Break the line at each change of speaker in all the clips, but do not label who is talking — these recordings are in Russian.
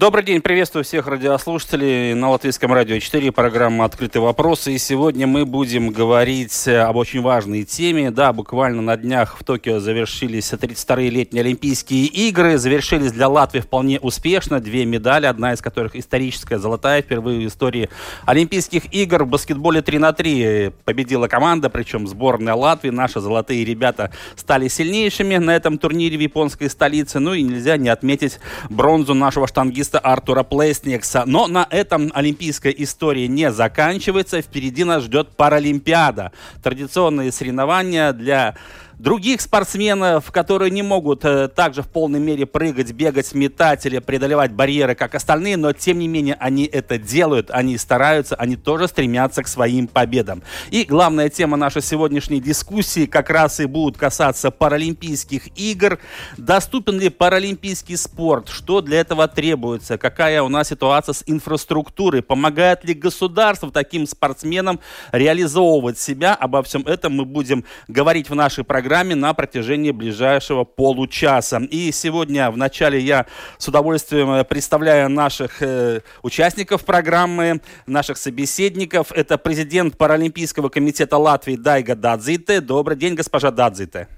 Добрый день, приветствую всех радиослушателей на Латвийском радио 4, программа «Открытые вопросы». И сегодня мы будем говорить об очень важной теме. Да, буквально на днях в Токио завершились 32-е летние Олимпийские игры. Завершились для Латвии вполне успешно. Две медали, одна из которых историческая, золотая, впервые в истории Олимпийских игр. В баскетболе 3 на 3 победила команда, причем сборная Латвии. Наши золотые ребята стали сильнейшими на этом турнире в японской столице. Ну и нельзя не отметить бронзу нашего штангиста футболиста Артура Плесникса. Но на этом олимпийская история не заканчивается. Впереди нас ждет Паралимпиада. Традиционные соревнования для других спортсменов, которые не могут э, также в полной мере прыгать, бегать, метать или преодолевать барьеры, как остальные, но тем не менее они это делают, они стараются, они тоже стремятся к своим победам. И главная тема нашей сегодняшней дискуссии как раз и будет касаться Паралимпийских игр. Доступен ли паралимпийский спорт? Что для этого требуется? Какая у нас ситуация с инфраструктурой? Помогает ли государство таким спортсменам реализовывать себя? Обо всем этом мы будем говорить в нашей программе программе на протяжении ближайшего получаса. И сегодня в начале я с удовольствием э, представляю наших э, участников программы, наших собеседников. Это президент Паралимпийского комитета Латвии Дайга Дадзите. Добрый день, госпожа Дадзите.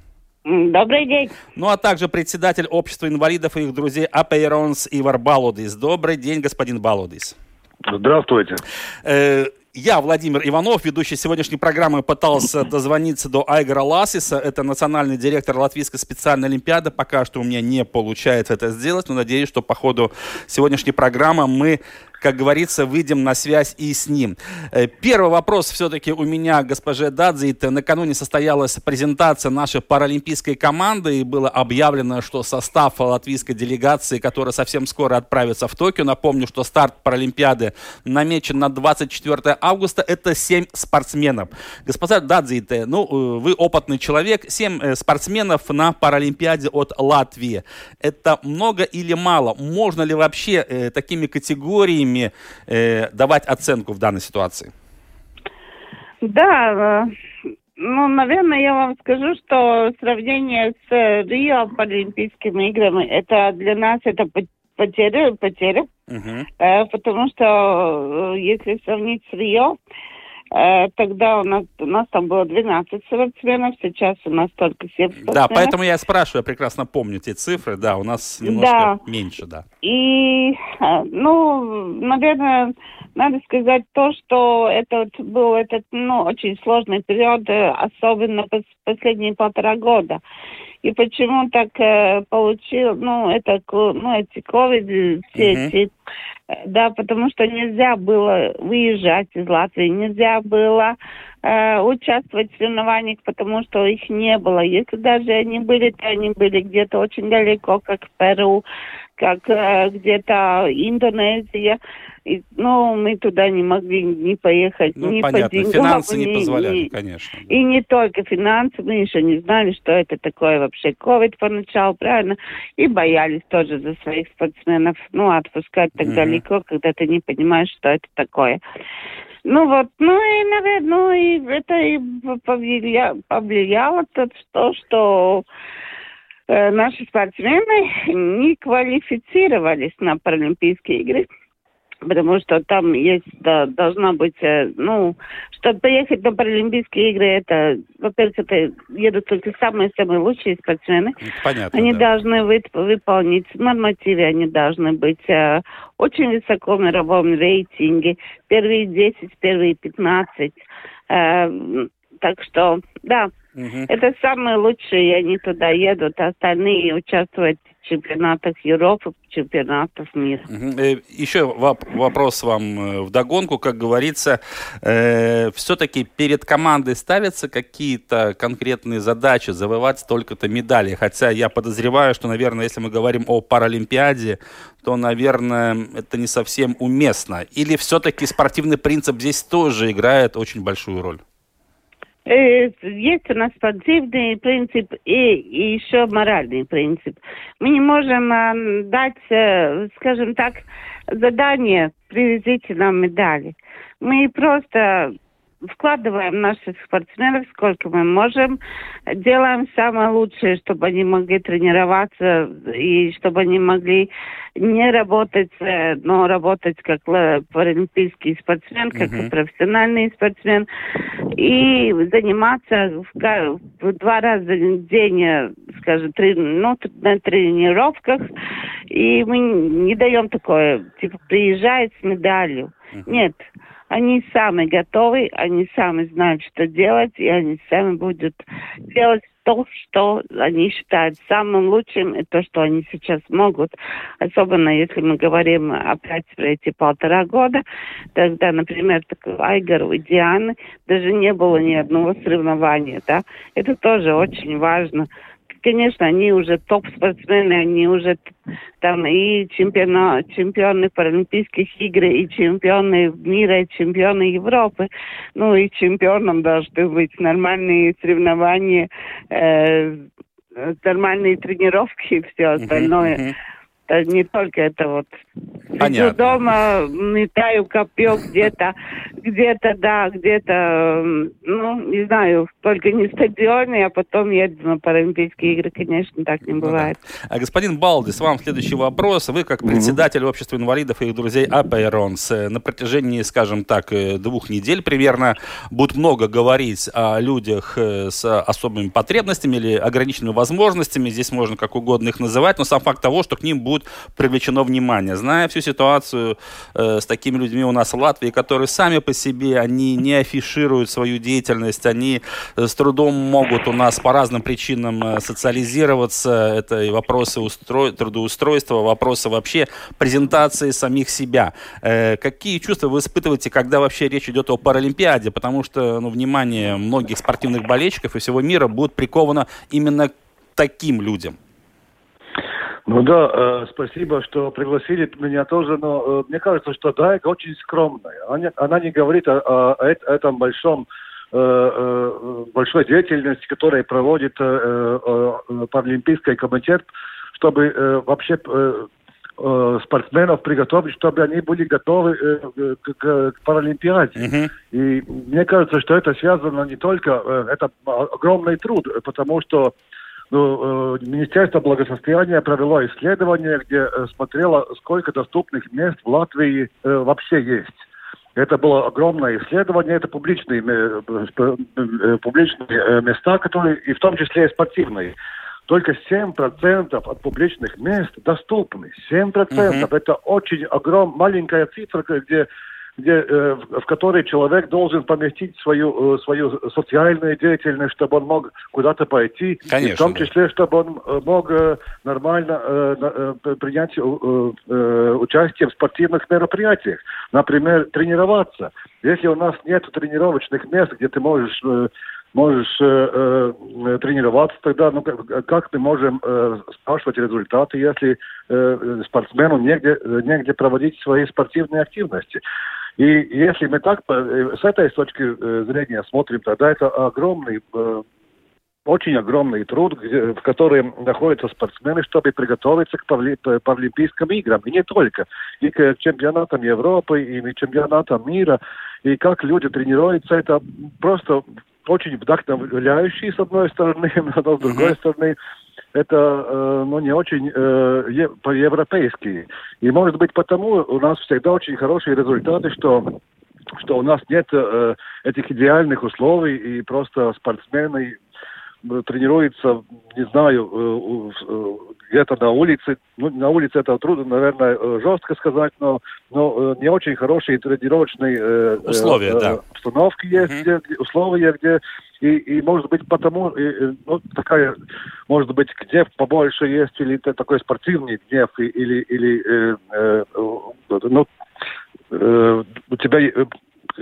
Добрый день.
Ну а также председатель общества инвалидов и их друзей Апейронс Ивар Балудис. Добрый день, господин Балудис.
Здравствуйте.
Я, Владимир Иванов, ведущий сегодняшней программы, пытался дозвониться до Айгора Ласиса. Это национальный директор Латвийской специальной олимпиады. Пока что у меня не получается это сделать, но надеюсь, что по ходу сегодняшней программы мы как говорится, выйдем на связь и с ним. Э, первый вопрос все-таки у меня, госпоже Дадзит. Накануне состоялась презентация нашей паралимпийской команды, и было объявлено, что состав латвийской делегации, которая совсем скоро отправится в Токио, напомню, что старт Паралимпиады намечен на 24 августа, это 7 спортсменов. Господа Дадзит, ну, э, вы опытный человек, 7 э, спортсменов на Паралимпиаде от Латвии. Это много или мало? Можно ли вообще такими категориями ими э, давать оценку в данной ситуации?
Да, э, ну, наверное, я вам скажу, что сравнение с Рио Паралимпийскими играми, это для нас это потеря, потеря, uh-huh. потому что э, если сравнить с Рио, тогда у нас, у нас там было 12 спортсменов, сейчас у нас только 7 спортсменов.
Да, поэтому я спрашиваю, я прекрасно помню те цифры, да, у нас немножко да. меньше, да.
И, э, ну, наверное, надо сказать то, что это был этот, ну, очень сложный период, э, особенно последние полтора года. И почему так э, получил, ну, это, ну, эти ковид, все uh-huh. эти, э, да, потому что нельзя было выезжать из Латвии, нельзя было э, участвовать в соревнованиях, потому что их не было. Если даже они были, то они были где-то очень далеко, как в Перу, как э, где-то Индонезия. И, ну, мы туда не могли не поехать,
ну,
ни
понятно.
по деньгам.
Финансы не позволяли,
ни,
конечно.
Да. И не только финансы, мы еще не знали, что это такое вообще ковид поначалу, правильно? И боялись тоже за своих спортсменов, ну, отпускать так угу. далеко, когда ты не понимаешь, что это такое. Ну вот, ну и, наверное, ну и это и повлияло, повлияло то, что наши спортсмены не квалифицировались на Паралимпийские игры потому что там есть, да, должна быть, э, ну, чтобы поехать на Паралимпийские игры, это, во-первых, это едут только самые-самые лучшие спортсмены.
Понятно,
Они
да.
должны вы, выполнить нормативы, они должны быть э, очень высоко в мировом рейтинге, первые 10, первые 15. Э, так что, да, угу. это самые лучшие, они туда едут, а остальные участвуют чемпионатах Европы, чемпионатах мира.
Э, еще вопрос вам э, в догонку, как говорится, э, все-таки перед командой ставятся какие-то конкретные задачи завоевать столько-то медалей, хотя я подозреваю, что, наверное, если мы говорим о Паралимпиаде, то, наверное, это не совсем уместно. Или все-таки спортивный принцип здесь тоже играет очень большую роль?
Э, есть у нас спортивный принцип и, и еще моральный принцип. Мы не можем э, дать, э, скажем так, задание привезите нам медали. Мы просто вкладываем наших спортсменов сколько мы можем, делаем самое лучшее, чтобы они могли тренироваться и чтобы они могли не работать, э, но работать как паралимпийский спортсмен, как uh-huh. профессиональный спортсмен и заниматься в, в два раза в день, э, скажем, три, ну, на тренировках. И мы не даем такое, типа, приезжает с медалью. Uh-huh. Нет, они сами готовы, они сами знают, что делать, и они сами будут делать то, что они считают самым лучшим, и то, что они сейчас могут. Особенно если мы говорим опять про эти полтора года, тогда, например, Айгару и Дианы даже не было ни одного соревнования, да. Это тоже очень важно конечно, они уже топ-спортсмены, они уже там и чемпионы, чемпионы Паралимпийских игр, и чемпионы мира, и чемпионы Европы. Ну и чемпионом должны быть нормальные соревнования, э, нормальные тренировки и все остальное. Uh-huh, uh-huh не только это вот. Понятно. Сижу дома, метаю копье где-то, где-то, да, где-то, ну, не знаю, только не стадионе, а потом еду на Паралимпийские игры, конечно, так не бывает. Ну,
да. а господин Балдис, вам следующий вопрос. Вы, как председатель общества инвалидов и их друзей Апейронс, на протяжении, скажем так, э, двух недель примерно будут много говорить о людях э, с особыми потребностями или ограниченными возможностями. Здесь можно как угодно их называть, но сам факт того, что к ним будет привлечено внимание. Зная всю ситуацию э, с такими людьми у нас в Латвии, которые сами по себе, они не афишируют свою деятельность, они э, с трудом могут у нас по разным причинам э, социализироваться. Это и вопросы устро... трудоустройства, вопросы вообще презентации самих себя. Э, какие чувства вы испытываете, когда вообще речь идет о Паралимпиаде? Потому что ну, внимание многих спортивных болельщиков и всего мира будет приковано именно таким людям.
Ну да, э, спасибо, что пригласили меня тоже, но э, мне кажется, что Дайка очень скромная. Она, она не говорит о, о, о этом большом э, э, большой деятельности, которую проводит э, э, Паралимпийский комитет, чтобы э, вообще э, э, спортсменов приготовить, чтобы они были готовы э, к, к, к Паралимпиаде. Uh-huh. И мне кажется, что это связано не только, э, это огромный труд, потому что ну, э, Министерство благосостояния провело исследование, где э, смотрело, сколько доступных мест в Латвии э, вообще есть. Это было огромное исследование, это публичные, публичные места, которые, и в том числе и спортивные. Только 7% от публичных мест доступны. 7% uh-huh. это очень огром, маленькая цифра, где где, э, в которой человек должен поместить свою, э, свою социальную деятельность, чтобы он мог куда-то пойти. Конечно. в том числе, чтобы он э, мог нормально принять участие в спортивных мероприятиях. Например, тренироваться. Если у нас нет тренировочных мест, где ты можешь можешь э, э, тренироваться, тогда ну, как, как мы можем э, спрашивать результаты, если э, спортсмену негде, негде проводить свои спортивные активности. И если мы так э, с этой точки э, зрения смотрим, тогда это огромный э, очень огромный труд, в котором находятся спортсмены, чтобы приготовиться к Паралимпийским играм. И не только. И к чемпионатам Европы, и к чемпионатам мира. И как люди тренируются, это просто очень вдохновляющий, с одной стороны, но с другой стороны, это э, ну, не очень э, по-европейски. И, может быть, потому у нас всегда очень хорошие результаты, что что у нас нет э, этих идеальных условий, и просто спортсмены э, тренируются, не знаю, э, э, где-то на улице. Ну, на улице это трудно, наверное, жестко сказать, но, но не очень хорошие тренировочные
условия, э, да.
обстановки есть, uh-huh. где, условия, где и, и может быть потому, и, ну, такая, может быть, гнев побольше есть, или такой спортивный гнев, или, или э, э, ну, у тебя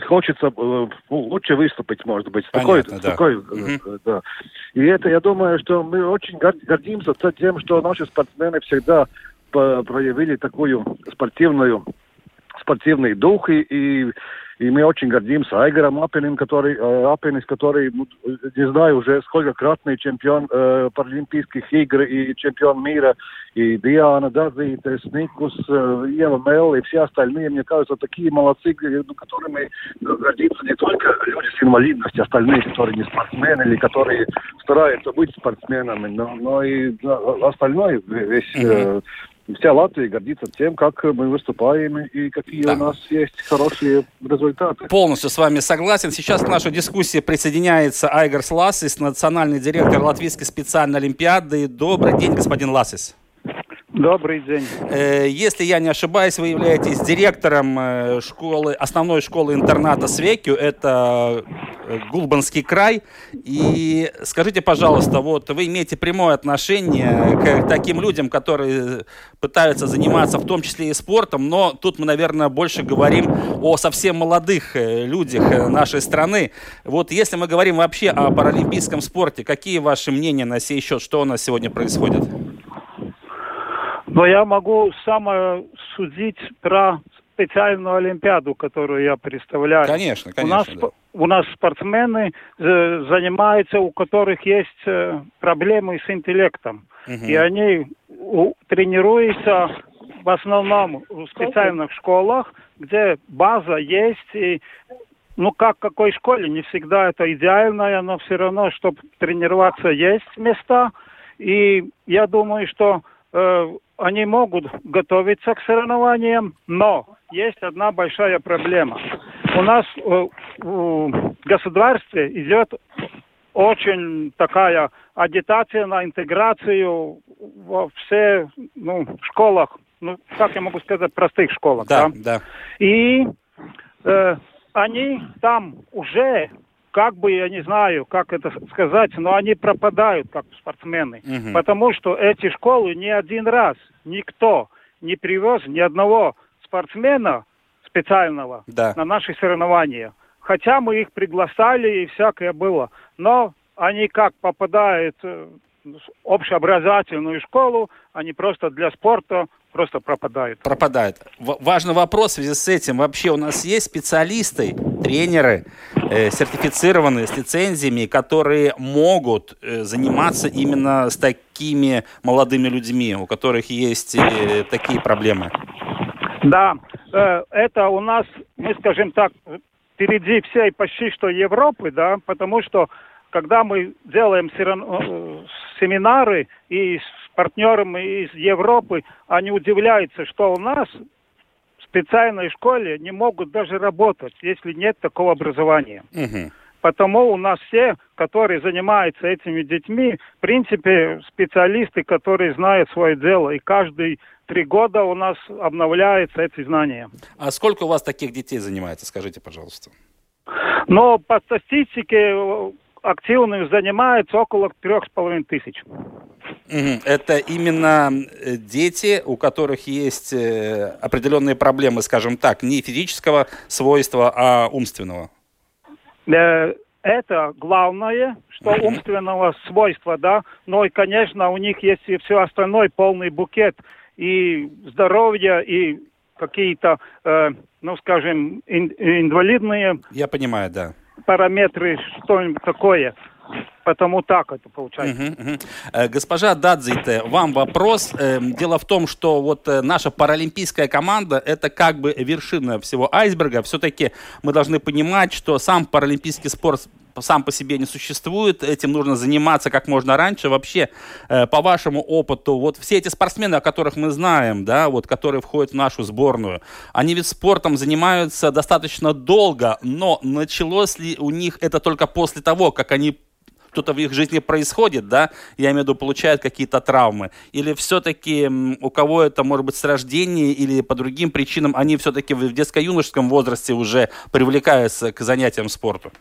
хочется э, ну, лучше выступить, может быть.
Понятно, такой,
да. такой, угу. да. И это, я думаю, что мы очень гордимся тем, что наши спортсмены всегда проявили такую спортивную спортивный дух и, и И мы очень гордимся Айгаром Апиним, который, э, Апинис, который, ну, не знаю, уже сколько-кратный чемпион э, Паралимпийских игр и чемпион мира, и Диана Дазитес, Никус, э, Ева Мелл и все остальные, мне кажется, такие молодцы, ну, которыми гордятся не только люди с инвалидностью, остальные, которые не спортсмены или которые стараются быть спортсменами, но, но и остальное, весь... Mm-hmm вся Латвия гордится тем, как мы выступаем и какие да. у нас есть хорошие результаты.
Полностью с вами согласен. Сейчас к нашей дискуссии присоединяется Айгарс Ласис, национальный директор Латвийской специальной олимпиады. Добрый день, господин Ласис.
Добрый день.
Э, если я не ошибаюсь, вы являетесь директором э, школы, основной школы интерната Свекю, это э, Гулбанский край. И скажите, пожалуйста, вот вы имеете прямое отношение к таким людям, которые пытаются заниматься в том числе и спортом, но тут мы, наверное, больше говорим о совсем молодых людях нашей страны. Вот если мы говорим вообще о паралимпийском спорте, какие ваши мнения на сей счет, что у нас сегодня происходит?
Но я могу самое судить про специальную олимпиаду, которую я представляю.
Конечно, конечно.
У нас, да. у нас спортсмены э, занимаются, у которых есть э, проблемы с интеллектом. Угу. И они у, тренируются в основном в специальных школах, где база есть. И, ну, как в какой школе, не всегда это идеальное, но все равно, чтобы тренироваться, есть места. И я думаю, что э, они могут готовиться к соревнованиям, но есть одна большая проблема. У нас э, в государстве идет очень такая агитация на интеграцию во все ну, школах, ну, как я могу сказать, простых школах.
Да, да. да.
И э, они там уже как бы, я не знаю, как это сказать, но они пропадают как спортсмены. Угу. Потому что эти школы не один раз никто не привез ни одного спортсмена специального да. на наши соревнования. Хотя мы их приглашали и всякое было. Но они как попадают э, в общеобразовательную школу, они просто для спорта просто пропадают.
Пропадают. В- важный вопрос в связи с этим. Вообще у нас есть специалисты, тренеры, э, сертифицированные с лицензиями, которые могут э, заниматься именно с такими молодыми людьми, у которых есть э, такие проблемы?
Да, это у нас, мы скажем так, впереди всей почти что Европы, да, потому что когда мы делаем семинары и с партнерами из Европы, они удивляются, что у нас специальной школе не могут даже работать, если нет такого образования. Угу. Потому у нас все, которые занимаются этими детьми, в принципе, специалисты, которые знают свое дело. И каждый три года у нас обновляются эти знания.
А сколько у вас таких детей занимается, скажите, пожалуйста?
Но по статистике активным занимается около трех с половиной тысяч.
Это именно э, дети, у которых есть э, определенные проблемы, скажем так, не физического свойства, а умственного.
Э, это главное, что умственного свойства, да, но и, конечно, у них есть и все остальное, полный букет и здоровья, и какие-то, э, ну, скажем, ин, инвалидные.
Я понимаю, да
параметры, что-нибудь такое. Потому так это получается. Угу,
угу. Госпожа Дадзите, вам вопрос. Эм, дело в том, что вот э, наша паралимпийская команда это как бы вершина всего айсберга. Все-таки мы должны понимать, что сам паралимпийский спорт сам по себе не существует, этим нужно заниматься как можно раньше. Вообще, э, по вашему опыту, вот все эти спортсмены, о которых мы знаем, да, вот, которые входят в нашу сборную, они ведь спортом занимаются достаточно долго, но началось ли у них это только после того, как они что-то в их жизни происходит, да, я имею в виду, получают какие-то травмы, или все-таки у кого это может быть с рождения или по другим причинам, они все-таки в детско-юношеском возрасте уже привлекаются к занятиям спортом?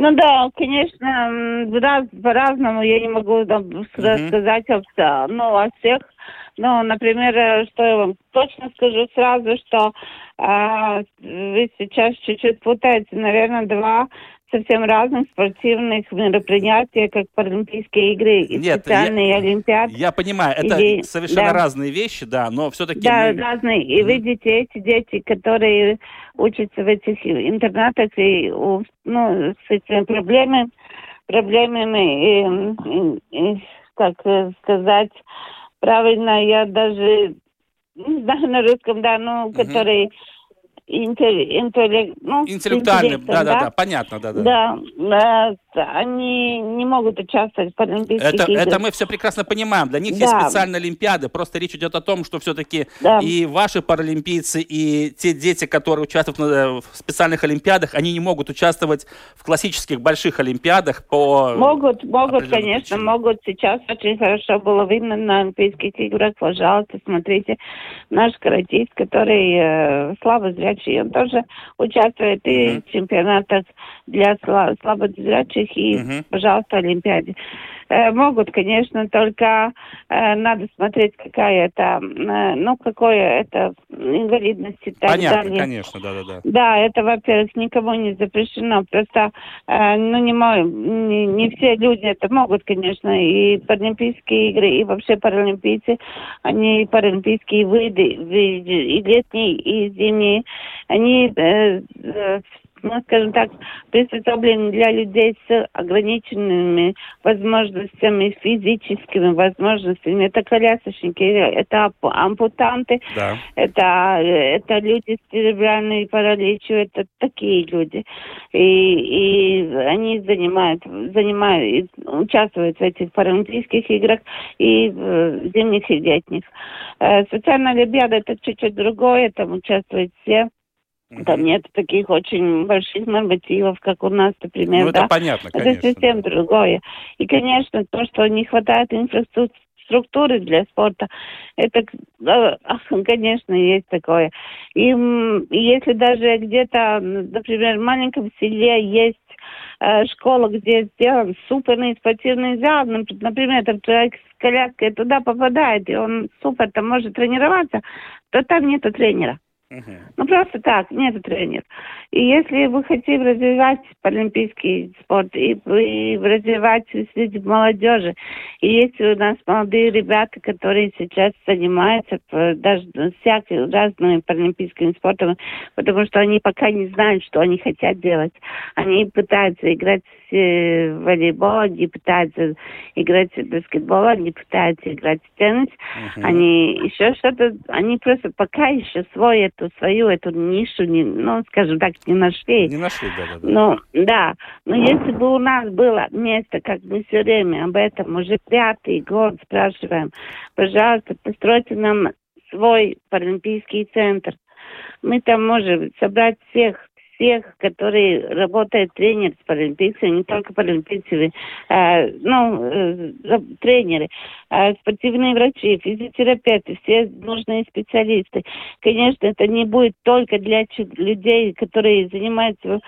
Ну да, конечно, раз, по-разному я не могу там, mm-hmm. о, ну, о всех. Ну, например, э, что я вам точно скажу сразу, что а, вы сейчас чуть-чуть путаете, наверное, два совсем разных спортивных мероприятий, как Паралимпийские игры и
Нет,
специальные
я,
Олимпиады.
Я понимаю, это
И-
совершенно
да.
разные вещи, да, но все-таки...
Да, разные. И видите, эти дети, которые учатся в этих интернатах и ну, с этими проблемами, проблемами, и, и- и, как сказать правильно, я даже не знаю на русском, да, ну, которые интелле- интелле- ну, с
Интеллектуальные,
интеллектом,
да-да-да, понятно, да-да.
Да, э, они не могут участвовать в Паралимпийских
Это,
играх.
это мы все прекрасно понимаем. Для них есть
Да.
специальные олимпиады. Просто речь идет о том, что все-таки
Да.
и ваши паралимпийцы, и те дети, которые участвуют на- в специальных олимпиадах, они не могут участвовать в классических больших олимпиадах по...
Могут, могут, конечно,
причинам.
могут. Сейчас очень хорошо было видно на Олимпийских играх. Пожалуйста, смотрите. Наш каратист, который э, слабозрячий, он тоже участвует и в чемпионатах для сла- слабозрячих и,
Мгм.
пожалуйста, Олимпиаде. Э, могут, конечно, только э, надо смотреть, какая это, э, ну, какое это инвалидность и так
Понятно,
далее.
конечно, да-да-да.
Да, это, во-первых, никому не запрещено. Просто, э, ну, не, мо- не, не все люди это могут, конечно. И Паралимпийские игры, и вообще паралимпийцы, они паралимпийские виды и летние, и зимние, они, э, э, ну, скажем так, приспособлены для людей с ограниченными возможностями, физическими возможностями. Это колясочники, это ампутанты,
Да.
это, это люди с церебральной параличью, это такие люди. И, и они занимают, занимают, участвуют в этих паралимпийских играх и в зимних и летних. Э, Социальная олимпиада это чуть-чуть другое, там участвуют все. Там нет таких очень больших нормативов, как у нас, например,
Ну,
да.
это понятно,
Это
конечно.
совсем другое. И, конечно, то, что не хватает инфраструктуры для спорта, это, конечно, есть такое. И если даже где-то, например, в маленьком селе есть э, школа, где сделан суперный спортивный зал, нап- например, там человек с коляской туда попадает, и он супер там может тренироваться, то там нету тренера. Ну, просто так, нет тренер. И если вы хотите развивать паралимпийский спорт и, и развивать среди молодежи, и если у нас молодые ребята, которые сейчас занимаются даже всякими разными паралимпийскими спортами, потому что они пока не знают, что они хотят делать. Они пытаются играть э, в волейбол, они пытаются играть в баскетбол, они пытаются играть в теннис,
Мгм.
они еще что-то, они просто пока еще свой эту свою эту нишу, не, ну, скажем так, не нашли.
Не нашли, да-да-да.
Ну, да. Но если бы у нас было место, как мы все время об этом уже пятый год спрашиваем, пожалуйста, постройте нам свой паралимпийский центр. Мы там можем собрать всех всех, которые работают тренер с паралимпийцами, не только паралимпийцами, э, ну, э, тренеры, э, спортивные врачи, физиотерапевты, все нужные специалисты. Конечно, это не будет только для людей, которые занимаются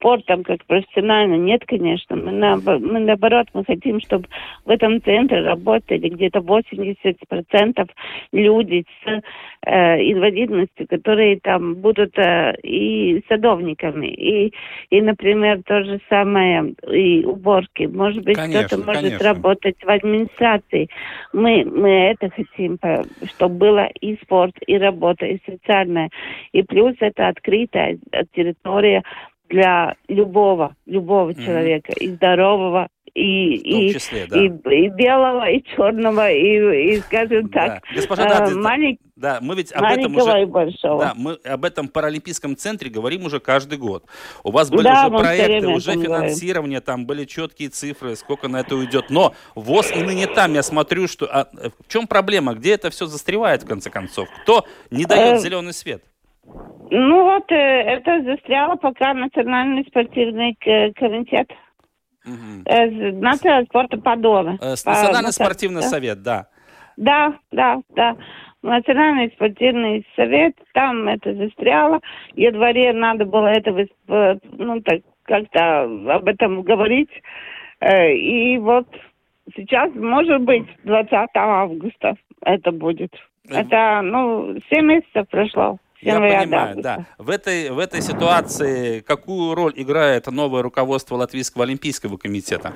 спортом как профессионально. Нет, конечно. Мы, наобо- мы наоборот, мы хотим, чтобы в этом центре работали где-то 80% люди с э, инвалидностью, которые там будут э, и садовниками, и, и, например, то же самое, и уборки. Может быть, кто-то может
конечно.
работать в администрации. Мы, мы это хотим, по- чтобы было и спорт, и работа, и социальная. И плюс это открытая э, территория для любого, любого
Мгм.
человека, и здорового, и,
том
и,
числе, да.
и, и белого, и черного, и, и скажем так,
Да. Госпожа
э,
Дадзе, да, Да, мы ведь об этом
маленького
уже...
и большого.
Да, мы об этом паралимпийском центре говорим уже каждый год. У вас были
Да,
уже проекты, уже
этом говорим.
финансирование, там были четкие цифры, сколько на это уйдет. Но ВОЗ и ныне там, я смотрю, что... а, в чем проблема? Где это все застревает, в конце концов? Кто не дает
Э,
зеленый свет?
Ну вот, э, это застряло пока Национальный спортивный комитет.
Мгм.
Э, Национального спорта Подола.
Э, Национальный
национ-
спортивный
да.
совет, да.
Да, да, да. Национальный спортивный совет, там это застряло. Январе надо было это, выс- э, ну, так, как-то об этом говорить. И вот сейчас, может быть, 20 августа это будет. Это, ну, 7 месяцев прошло.
Я понимаю, да. В этой, в этой ситуации какую роль играет новое руководство Латвийского олимпийского комитета?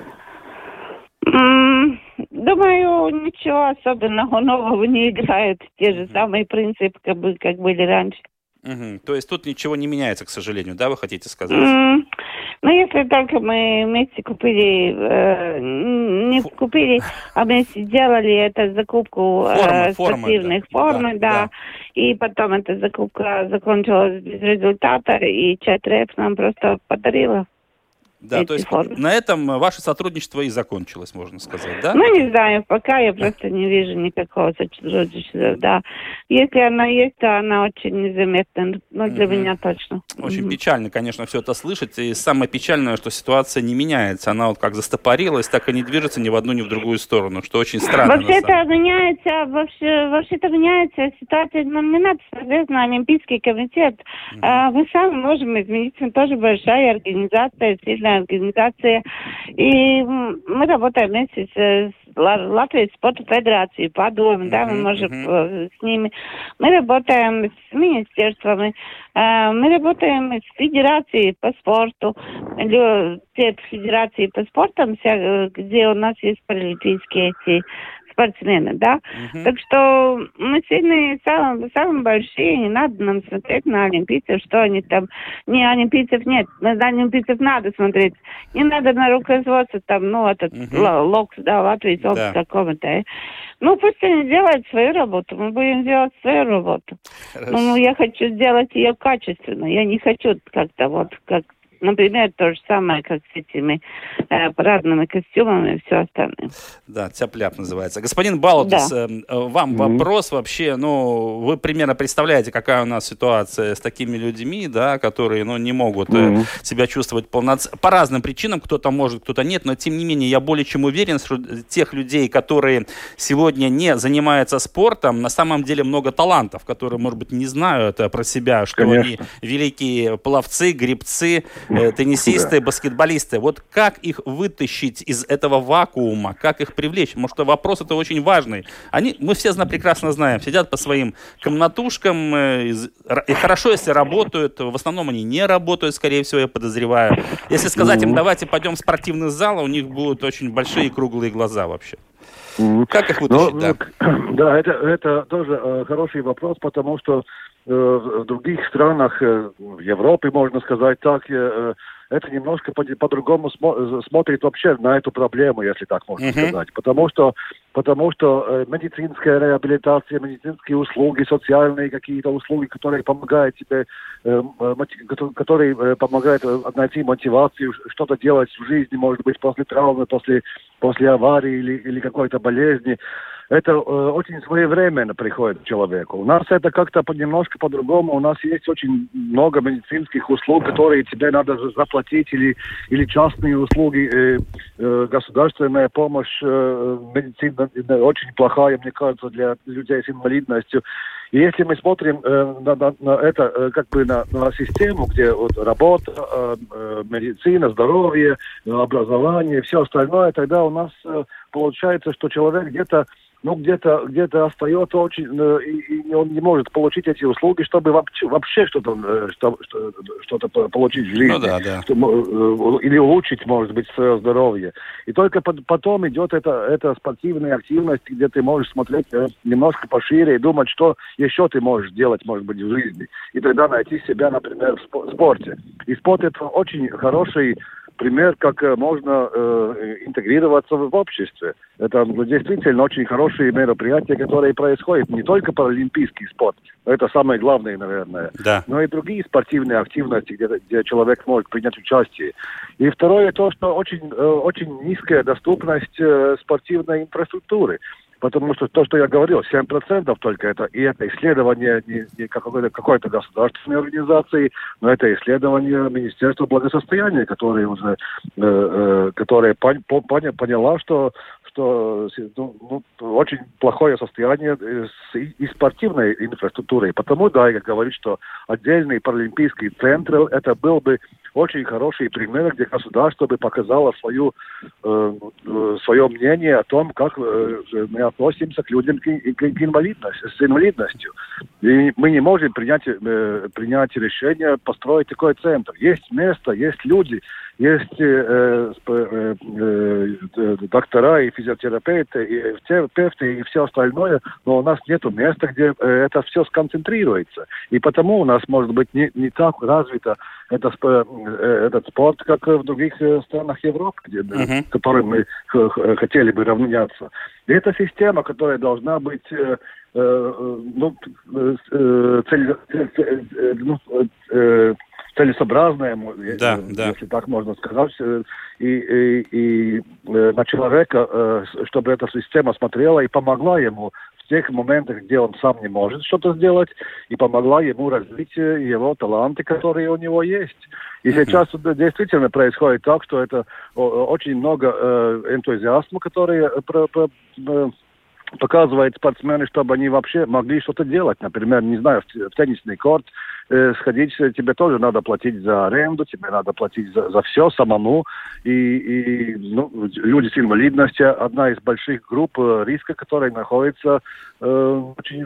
Думаю, ничего особенного нового не играет. Те же самые принципы, как, бы, как были раньше.
Угу. То есть тут ничего не меняется, к сожалению, да, вы хотите сказать?
Ну, если только мы вместе купили, э, не Фу... купили, а вместе сделали это закупку э, спортивных форм, да, да, да. И потом эта закупка закончилась без результата, и ЧАТРФ нам просто подарила.
Да, то есть формы. на этом ваше сотрудничество и закончилось, можно сказать, да?
Ну, не знаю, пока я просто не вижу никакого сотрудничества, да. Если она есть, то она очень незаметна, но для угу. меня точно.
Очень угу. печально, конечно, все это слышать, и самое печальное, что ситуация не меняется, она вот как застопорилась, так и не движется ни в одну, ни в другую сторону, что очень странно.
Вообще-то меняется, вообще, вообще-то меняется ситуация, надо смотреть на Олимпийский комитет. Угу. Мы сами можем изменить, мы тоже большая организация, сильная организация. И мы работаем вместе с Латвийской спорта федерацией, подобным, да, мы можем uh-huh. с ними. Мы работаем с министерствами, э, мы работаем с федерацией по спорту, те федерации по спорту, где у нас есть паралимпийские эти спортсмены, да. Uh-huh. Так что мы сильные, самые, самые большие, не надо нам смотреть на олимпийцев, что они там... Не, олимпийцев нет, на олимпийцев надо смотреть. Не надо на руководство там, ну, этот uh-huh. локс, да, Латвии, да. какого-то. Э. Ну, пусть они делают свою работу, мы будем делать свою работу. Хорошо. Ну, я хочу сделать ее качественно, я не хочу как-то вот, как Например, то же самое, как с этими э, парадными костюмами и все остальное.
Да, цяпляп называется. Господин Балутис, да. э, вам mm-hmm. вопрос вообще, ну, вы примерно представляете, какая у нас ситуация с такими людьми, да, которые, ну, не могут mm-hmm. э, себя чувствовать полноценно, по разным причинам, кто-то может, кто-то нет, но тем не менее я более чем уверен, что тех людей, которые сегодня не занимаются спортом, на самом деле много талантов, которые, может быть, не знают э, про себя, что Конечно. они великие пловцы, грибцы, теннисисты, да. баскетболисты. Вот как их вытащить из этого вакуума, как их привлечь? Потому что вопрос это очень важный. Они, мы все прекрасно знаем, сидят по своим комнатушкам, э, и хорошо, если работают, в основном они не работают, скорее всего, я подозреваю. Если сказать им, давайте пойдем в спортивный зал, у них будут очень большие круглые глаза вообще.
Как их вытащить, ну, да? Да, это, это тоже э, хороший вопрос, потому что э, в других странах Европы, можно сказать так, это немножко по-другому по смотрит вообще на эту проблему, если так можно uh-huh. сказать. Потому что, потому что э, медицинская реабилитация, медицинские услуги, социальные какие-то услуги, которые помогают тебе, э, э которые э, помогают э, найти мотивацию, что-то делать в жизни, может быть, после травмы, после, после аварии или, или какой-то болезни, это э, очень своевременно приходит к человеку. У нас это как-то немножко по-другому. У нас есть очень много медицинских услуг, которые тебе надо заплатить, или, или частные услуги. Э, э, государственная помощь э, медицина э, очень плохая, мне кажется, для людей с инвалидностью. И если мы смотрим э, на, на, на это э, как бы на, на систему, где вот работа, э, э, медицина, здоровье, образование, все остальное, тогда у нас э, получается, что человек где-то ну, где-то где остается очень, э, и, и он не может получить эти услуги, чтобы вообще, вообще что-то э, что, что-то получить в жизни. Ну, да, да. Э, или улучшить, может быть, свое здоровье. И только потом идет эта, эта спортивная активность, где ты можешь смотреть немножко пошире и думать, что еще ты можешь делать, может быть, в жизни. И тогда найти себя, например, в спорте. И спорт это очень хороший пример, как э, можно э, интегрироваться в обществе. Это действительно очень хорошие мероприятия, которые происходят не только паралимпийский спорт, это самое главное, наверное, да. но и другие спортивные активности, где, где человек может принять участие. И второе то, что очень, э, очень низкая доступность э, спортивной инфраструктуры. Потому что то, что я говорил, 7% только это, и это исследование не, не какой-то, какой-то государственной организации, но это исследование Министерства благосостояния, которое уже, э, э, которое пон, пон, поняла, что что ну, ну, очень плохое состояние с, и спортивной инфраструктурой. Потому, да, я говорю, что отдельный паралимпийский центр, это был бы очень хороший пример, где государство бы показало свою, э, э, свое мнение о том, как э, мы относимся к людям к, к инвалидности, с инвалидностью. И мы не можем принять, э, принять решение построить такой центр. Есть место, есть люди, есть э, э, э, доктора и физиотерапевты, и терапевты, и все остальное, но у нас нет места, где э, это все сконцентрируется. И потому у нас, может быть, не, не так развито это, э, этот спорт, как в других э, странах Европы, где, uh-huh. которым мы хотели бы равняться. И это система, которая должна быть э, ну, цель, цель, ну, целесообразное, да, если да. так можно сказать, и, и, и на человека, чтобы эта система смотрела и помогла ему в тех моментах, где он сам не может что-то сделать, и помогла ему развить его таланты, которые у него есть. И сейчас действительно происходит так, что это очень много э, энтузиастов, которые про, про, э, показывают спортсмены, чтобы они вообще могли что-то делать. Например, не знаю, в теннисный корт э, сходить, тебе тоже надо платить за аренду, тебе надо платить за, за все самому. И, и ну, люди с инвалидностью одна из больших групп э, риска, которая находится э, очень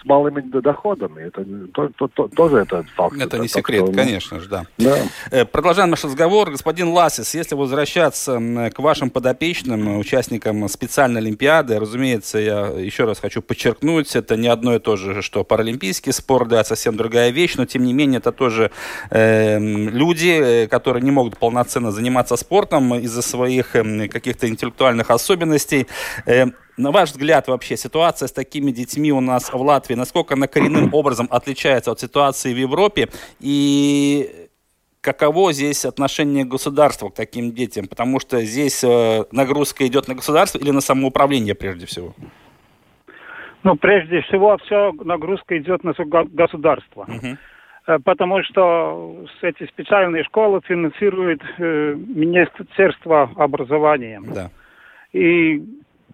с малыми доходами. Это то, то, то, тоже это факт.
Это не секрет, что, ну, конечно же, да. да. Э, продолжаем наш разговор. Господин Ласис, если возвращаться к вашим подопечным, участникам специальной Олимпиады, разумеется, я еще раз хочу подчеркнуть, это не одно и то же, что паралимпийский спорт, да, совсем другая вещь, но тем не менее это тоже э, люди, которые не могут полноценно заниматься спортом из-за своих э, каких-то интеллектуальных особенностей. Э, на ваш взгляд, вообще ситуация с такими детьми у нас в Латвии, насколько она коренным образом отличается от ситуации в Европе? И каково здесь отношение государства к таким детям? Потому что здесь э, нагрузка идет на государство или на самоуправление прежде всего?
Ну, прежде всего, все нагрузка идет на государство. Uh-huh. Потому что эти специальные школы финансирует э, Министерство образования. Да. И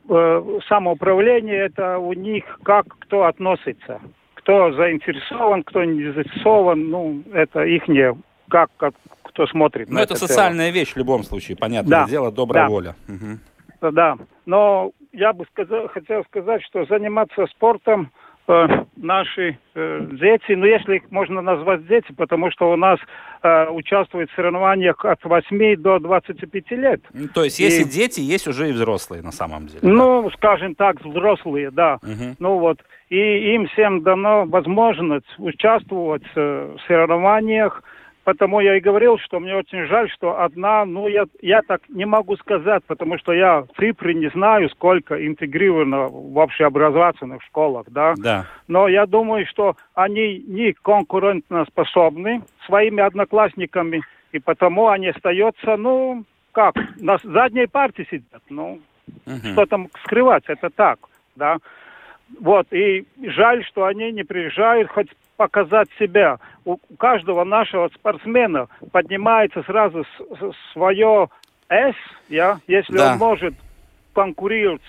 э, самоуправление это у них как кто относится. Кто заинтересован, кто не заинтересован, ну, это их не как, как кто смотрит.
Ну, это, это социальная дело. вещь в любом случае, понятное да. дело, добрая да. воля.
Угу. Да, но я бы сказал, хотел сказать, что заниматься спортом э, наши э, дети, ну если их можно назвать дети, потому что у нас э, участвуют в соревнованиях от 8 до 25 лет.
Ну, то есть и... если дети, есть уже и взрослые на самом деле.
Ну, да? скажем так, взрослые, да. Угу. Ну вот, и им всем дано возможность участвовать э, в соревнованиях, Потому я и говорил, что мне очень жаль, что одна, ну, я, я так не могу сказать, потому что я цифры не знаю, сколько интегрировано в общеобразовательных школах, да.
Да.
Но я думаю, что они не конкурентно способны своими одноклассниками, и потому они остаются, ну, как, на задней партии сидят, ну, угу. что там скрывать, это так, да. Вот, и жаль, что они не приезжают хоть показать себя. У каждого нашего спортсмена поднимается сразу свое S, я, если да. он может конкурировать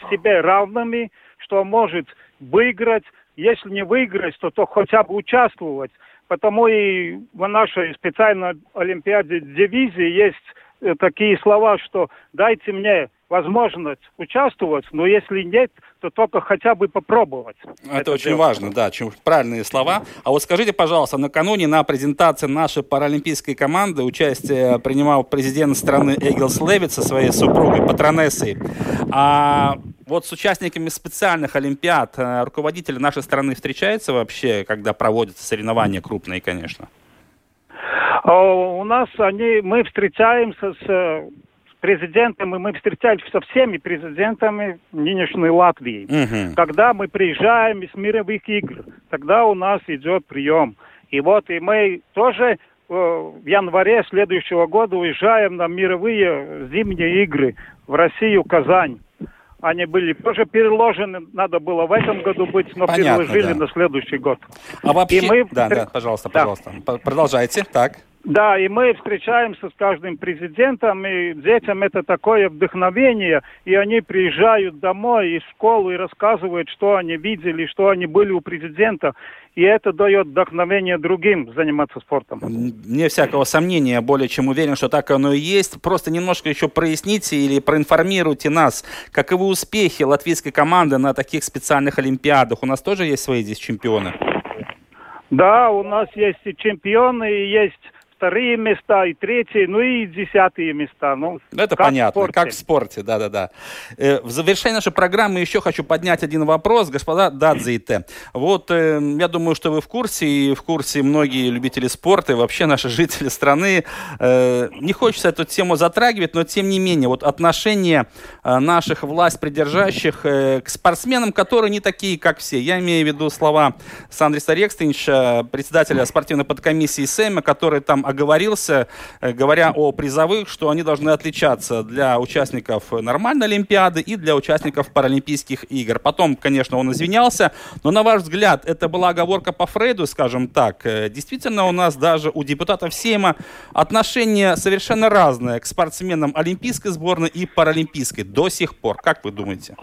с себе равными, что он может выиграть, если не выиграть, то, то хотя бы участвовать. Потому и в нашей специальной олимпиаде дивизии есть такие слова, что дайте мне возможность участвовать, но если нет, то только хотя бы попробовать.
Это, это очень делать. важно, да, очень правильные слова. А вот скажите, пожалуйста, накануне на презентации нашей паралимпийской команды участие принимал президент страны Эгилс Левит со своей супругой Патронессой. А вот с участниками специальных олимпиад э, руководители нашей страны встречаются вообще, когда проводятся соревнования крупные, конечно?
А у нас они, мы встречаемся с президентом, и мы встречались со всеми президентами нынешней Латвии. Угу. Когда мы приезжаем из мировых игр, тогда у нас идет прием. И вот и мы тоже э, в январе следующего года уезжаем на мировые зимние игры в Россию, Казань. Они были тоже переложены, надо было в этом году быть, но Понятно, переложили да. на следующий год.
А вообще... И мы... Да, да, пожалуйста, пожалуйста. Да. Продолжайте, так.
Да, и мы встречаемся с каждым президентом, и детям это такое вдохновение, и они приезжают домой из школы и рассказывают, что они видели, что они были у президента, и это дает вдохновение другим заниматься спортом.
Мне всякого сомнения, более чем уверен, что так оно и есть. Просто немножко еще проясните или проинформируйте нас, каковы успехи латвийской команды на таких специальных олимпиадах. У нас тоже есть свои здесь чемпионы?
Да, у нас есть и чемпионы, и есть вторые места и третьи, ну и десятые места. Ну,
Это как понятно, в как в спорте, да-да-да. Э, в завершение нашей программы еще хочу поднять один вопрос, господа Дадзите. Вот э, я думаю, что вы в курсе, и в курсе многие любители спорта, и вообще наши жители страны. Э, не хочется эту тему затрагивать, но тем не менее, вот отношение наших власть придержащих к спортсменам, которые не такие, как все. Я имею в виду слова Сандриса Рекстинча, председателя спортивной подкомиссии СЭМа, который там оговорился, э, говоря о призовых, что они должны отличаться для участников нормальной Олимпиады и для участников Паралимпийских игр. Потом, конечно, он извинялся, но на ваш взгляд, это была оговорка по Фрейду, скажем так. Э, действительно, у нас даже у депутатов Сейма отношение совершенно разное к спортсменам Олимпийской сборной и Паралимпийской до сих пор. Как вы думаете?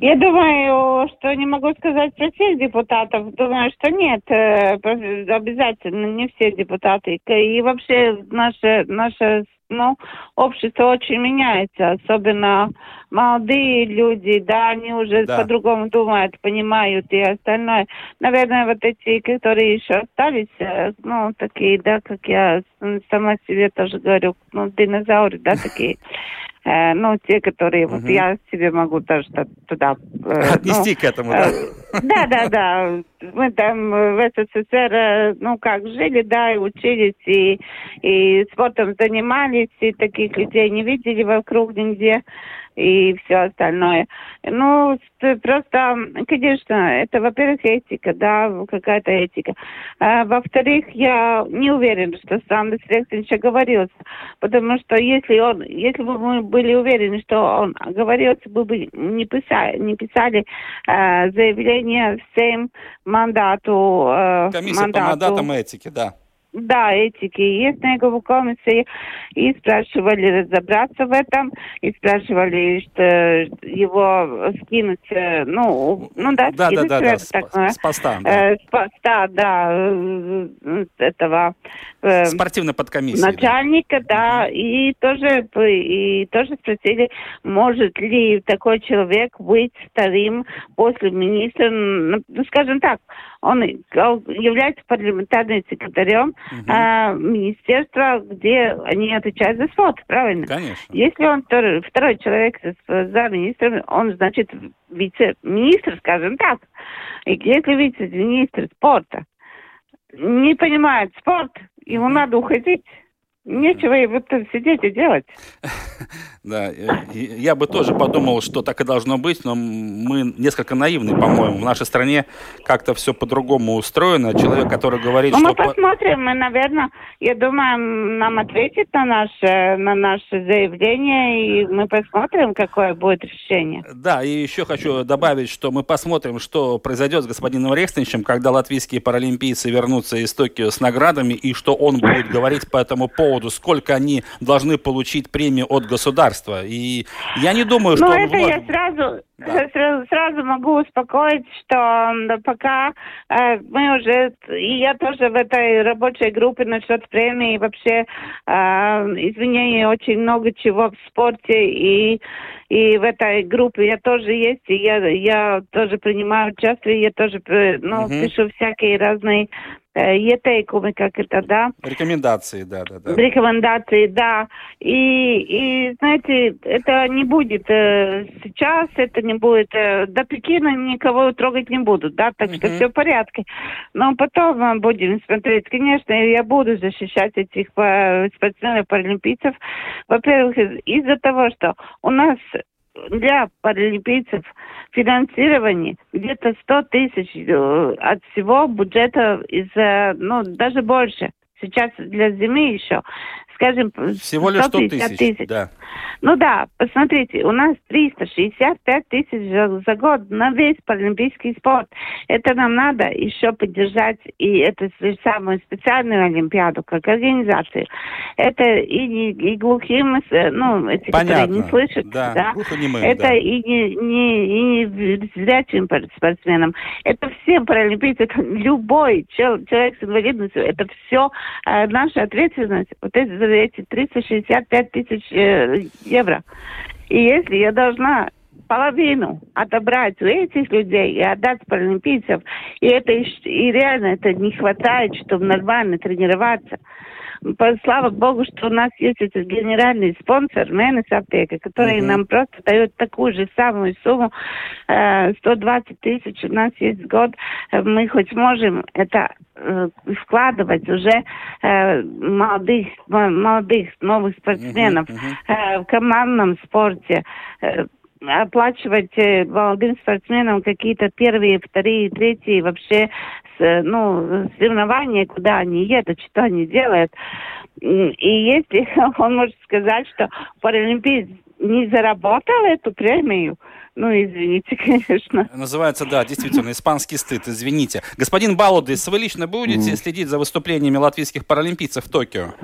Я думаю, что не могу сказать про всех депутатов. Думаю, что нет, э, обязательно не все депутаты. И вообще наше, наше ну, общество очень меняется, особенно молодые люди, да, они уже да. по-другому думают, понимают и остальное. Наверное, вот эти, которые еще остались, э, ну, такие, да, как я сама себе тоже говорю, ну, динозавры, да, такие. Э, ну, те, которые угу. вот я себе могу тоже туда...
Э, Отнести ну, к этому, да?
Э, да, да, да. Мы там в СССР, ну, как жили, да, и учились, и, и спортом занимались, и таких людей не видели вокруг нигде и все остальное. Ну, просто, конечно, это, во-первых, этика, да, какая-то этика. А, во-вторых, я не уверена, что Сандерс Рексович оговорился, потому что если он, если бы мы были уверены, что он оговорился, мы бы не писали, не писали э, заявление всем мандату.
Э, Комиссия мандату. по мандатам этики, да.
Да, этики есть на его комиссии. И спрашивали разобраться в этом, и спрашивали, что его скинуть, э, ну, ну да,
да, скинуть да, да, да, так, с, с поста, да.
Э, с поста, да, э, этого
э, спортивной подкомиссии.
Начальника, да, да и тоже и тоже спросили, может ли такой человек быть вторым после министра, ну, скажем так, он является парламентарным секретарем угу. а, министерства, где они отвечают за спорт, правильно?
Конечно.
Если он второй, второй человек за министром, он значит вице-министр, скажем так. И если вице-министр спорта не понимает спорт, ему надо уходить. Нечего и вот сидеть и делать.
Да, я бы тоже подумал, что так и должно быть, но мы несколько наивны, по-моему. В нашей стране как-то все по-другому устроено. Человек, который говорит,
ну,
что...
Мы посмотрим, мы, наверное, я думаю, нам ответит на наше, на наше заявление, и мы посмотрим, какое будет решение.
Да, и еще хочу добавить, что мы посмотрим, что произойдет с господином Рекстенчем, когда латвийские паралимпийцы вернутся из Токио с наградами, и что он будет говорить по этому поводу, сколько они должны получить премию от государства. И я не думаю, что...
Ну, это может... я сразу, да. сразу, сразу могу успокоить, что пока э, мы уже... И я тоже в этой рабочей группе насчет премии вообще, э, извинений, очень много чего в спорте. И, и в этой группе я тоже есть, и я, я тоже принимаю участие, я тоже ну, угу. пишу всякие разные ieteikumi, как это, да?
Рекомендации, да, да, да.
Рекомендации, да. И, и знаете, это не будет э, сейчас, это не будет, э, до Пекина никого трогать не будут, да, так что все в порядке. Но потом мы будем смотреть, конечно, я буду защищать этих э, спортсменов, паралимпийцев. Во-первых, из-за того, что у нас для паралимпийцев финансирование где-то 100 тысяч э, от всего бюджета из, ну, даже больше. Сейчас для зимы еще. скажем,
Всего лишь 100 тысяч, тысяч. Да.
Ну да, посмотрите, у нас 365 тысяч за, за год на весь паралимпийский спорт. Это нам надо еще поддержать, и это самую специальную Олимпиаду, как организацию. Это и, не, и глухим, э, ну, эти,
Понятно.
которые не слышат,
да,
да.
Глухонемым,
это
да.
и не, не, и не зрячим спортсменам. Это всем паралимпийцам, это любой человек с инвалидностью, это все э, наша ответственность. Вот эти, эти 365 тысяч э, евро. И если я должна половину отобрать у этих людей и отдать паралимпийцев, и это и реально это не хватает, чтобы нормально тренироваться. Слава богу, что у нас есть этот генеральный спонсор, Менес Аптека, который uh-huh. нам просто дает такую же самую сумму, 120 тысяч у нас есть год. Мы хоть можем это вкладывать уже э, молодых, молодых новых спортсменов uh-huh, uh-huh. в командном спорте, оплачивать молодым спортсменам какие-то первые, вторые, третьи вообще ну, соревнования, куда они едут, что они делают. И если он может сказать, что паралимпиец не заработал эту премию, ну, извините, конечно.
Называется, да, действительно, испанский стыд, извините. Господин Балудис, вы лично будете следить за выступлениями латвийских паралимпийцев в Токио?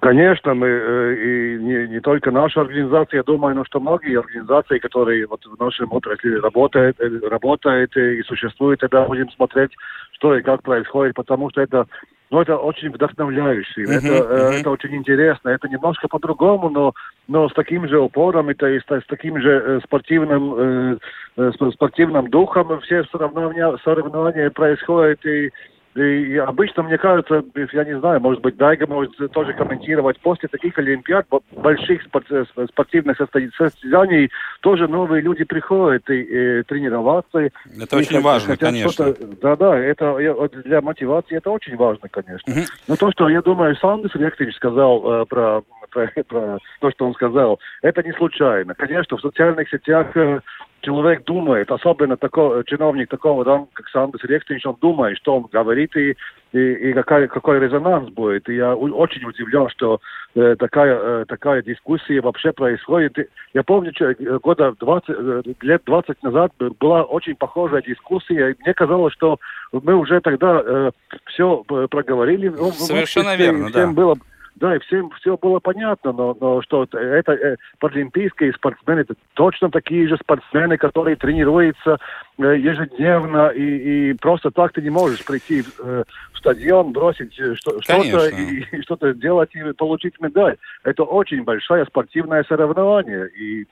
Конечно, мы э, и не, не только наша организация, я думаю, но что многие организации, которые вот в нашем отрасли работают, э, работают и существуют, тогда будем смотреть, что и как происходит, потому что это ну, это очень вдохновляюще, uh-huh, это, uh-huh. это очень интересно, это немножко по-другому, но, но с таким же упором, это и с, с таким же спортивным, э, спортивным духом все соревнования, соревнования происходят, и и обычно, мне кажется, я не знаю, может быть, Дайга может тоже комментировать, после таких Олимпиад, больших э, спортивных состязаний, тоже новые люди приходят и, и тренироваться.
Это и очень хотят, важно, конечно.
Да-да, это для мотивации это очень важно, конечно. Угу. Но то, что, я думаю, Сандес Ректович сказал э, про, про, про то, что он сказал, это не случайно. Конечно, в социальных сетях э, человек думает, особенно такой, чиновник такого ранга, как Сандес Ректович, он думает, что он говорит и, и, и какая, какой резонанс будет. И я очень удивлен, что э, такая, э, такая дискуссия вообще происходит. Я помню, что э, года 20, э, лет 20 назад была очень похожая дискуссия. И мне казалось, что мы уже тогда э, все проговорили.
Совершенно верно,
всем да. Было, да, и всем все было понятно, но, но что это э, паралимпийские спортсмены, это точно такие же спортсмены, которые тренируются э, ежедневно, и, и просто так ты не можешь прийти э, в стадион, бросить э, что, что-то и, и что-то сделать и получить медаль. Это очень большое спортивное соревнование, и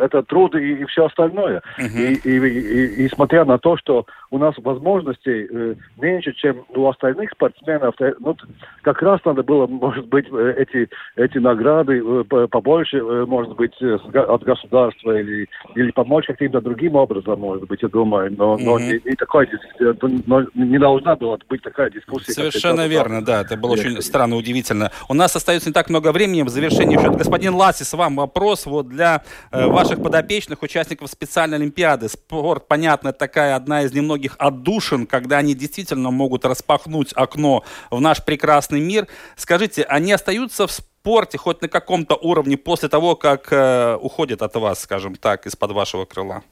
это труд и, и все остальное. Uh-huh. И, и, и, и смотря на то, что у нас возможностей э, меньше, чем у остальных спортсменов, э, ну, как раз надо было, может быть, э, эти, эти награды э, побольше, может быть, от государства или, или помочь каким-то другим образом, может быть, я думаю. Но, uh-huh. но, не, не, такой, но не должна была быть такая дискуссия.
Совершенно верно, да. Это было очень странно, удивительно. У нас остается не так много времени. В завершении еще господин Ласис, вам вопрос вот для ваших подопечных, участников специальной Олимпиады. Спорт, понятно, такая одна из немногих отдушин, когда они действительно могут распахнуть окно в наш прекрасный мир. Скажите, они остаются в спорте хоть на каком-то уровне после того, как э, уходят от вас, скажем так, из-под вашего крыла?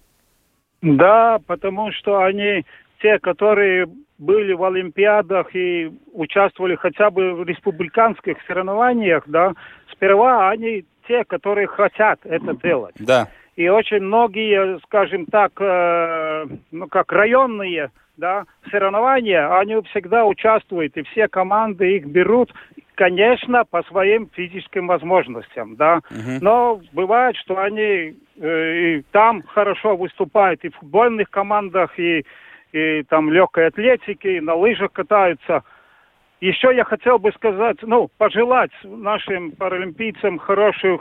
Да, потому что они те, которые были в Олимпиадах и участвовали хотя бы в республиканских соревнованиях, да, сперва они те, которые хотят это делать.
Да.
И очень многие, скажем так, э, ну как районные, да, соревнования, они всегда участвуют, и все команды их берут, конечно, по своим физическим возможностям, да. Угу. Но бывает, что они э, и там хорошо выступают, и в футбольных командах, и, и там легкой атлетики, и на лыжах катаются – еще я хотел бы сказать, ну, пожелать нашим паралимпийцам хороших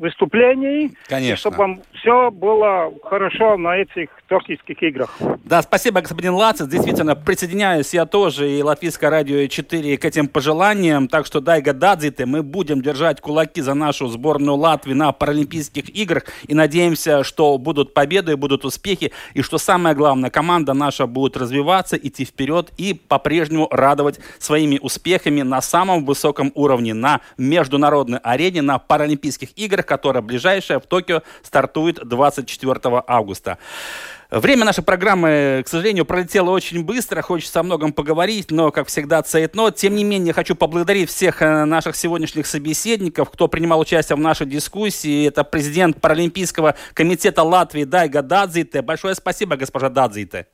выступлений.
Конечно.
И чтобы вам все было хорошо на этих Токийских играх.
Да, спасибо, господин Лацис. Действительно, присоединяюсь я тоже и Латвийское радио 4 к этим пожеланиям. Так что, Дайга Дадзите, мы будем держать кулаки за нашу сборную Латвии на Паралимпийских играх и надеемся, что будут победы, будут успехи. И что самое главное, команда наша будет развиваться, идти вперед и по-прежнему радовать своими успехами на самом высоком уровне, на международной арене, на Паралимпийских играх, которая ближайшая в Токио стартует 24 августа. Время нашей программы, к сожалению, пролетело очень быстро. Хочется о многом поговорить, но, как всегда, цейтно. Тем не менее, хочу поблагодарить всех э, наших сегодняшних собеседников, кто принимал участие в нашей дискуссии. Это президент Паралимпийского комитета Латвии Дайга Дадзите. Большое спасибо, госпожа Дадзите.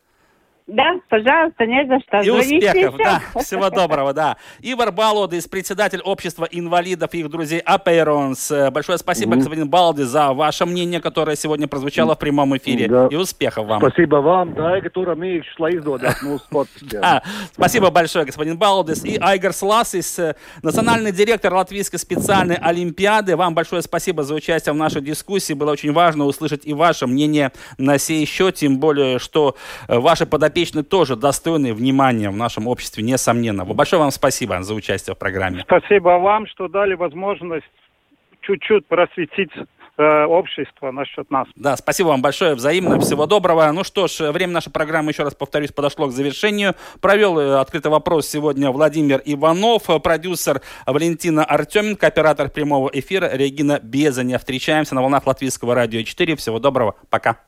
Да, пожалуйста, не за что.
И успехов, да. Всего доброго, да. Ивар Балодис, председатель общества инвалидов и их друзей Апейронс. Большое спасибо, mm господин Балдис, за ваше мнение, которое сегодня прозвучало в прямом эфире. Да. И успехов вам.
Спасибо вам, да, который мы шла ну,
а, Спасибо большое, господин Балдис. И Айгар Сласис, национальный директор Латвийской специальной Олимпиады. Вам большое спасибо за участие в нашей дискуссии. Было очень важно услышать и ваше мнение на сей счет, тем более, что ваши подопечные подопечные тоже достойны внимания в нашем обществе, несомненно. Большое вам спасибо за участие в программе.
Спасибо вам, что дали возможность чуть-чуть просветить э, общество насчет нас.
Да, спасибо вам большое, взаимно, всего доброго. Ну что ж, время нашей программы, еще раз повторюсь, подошло к завершению. Провел э, открытый вопрос сегодня Владимир Иванов, продюсер Валентина Артеменко, оператор прямого эфира Регина Безаня. Встречаемся на волнах Латвийского радио 4. Всего доброго, пока.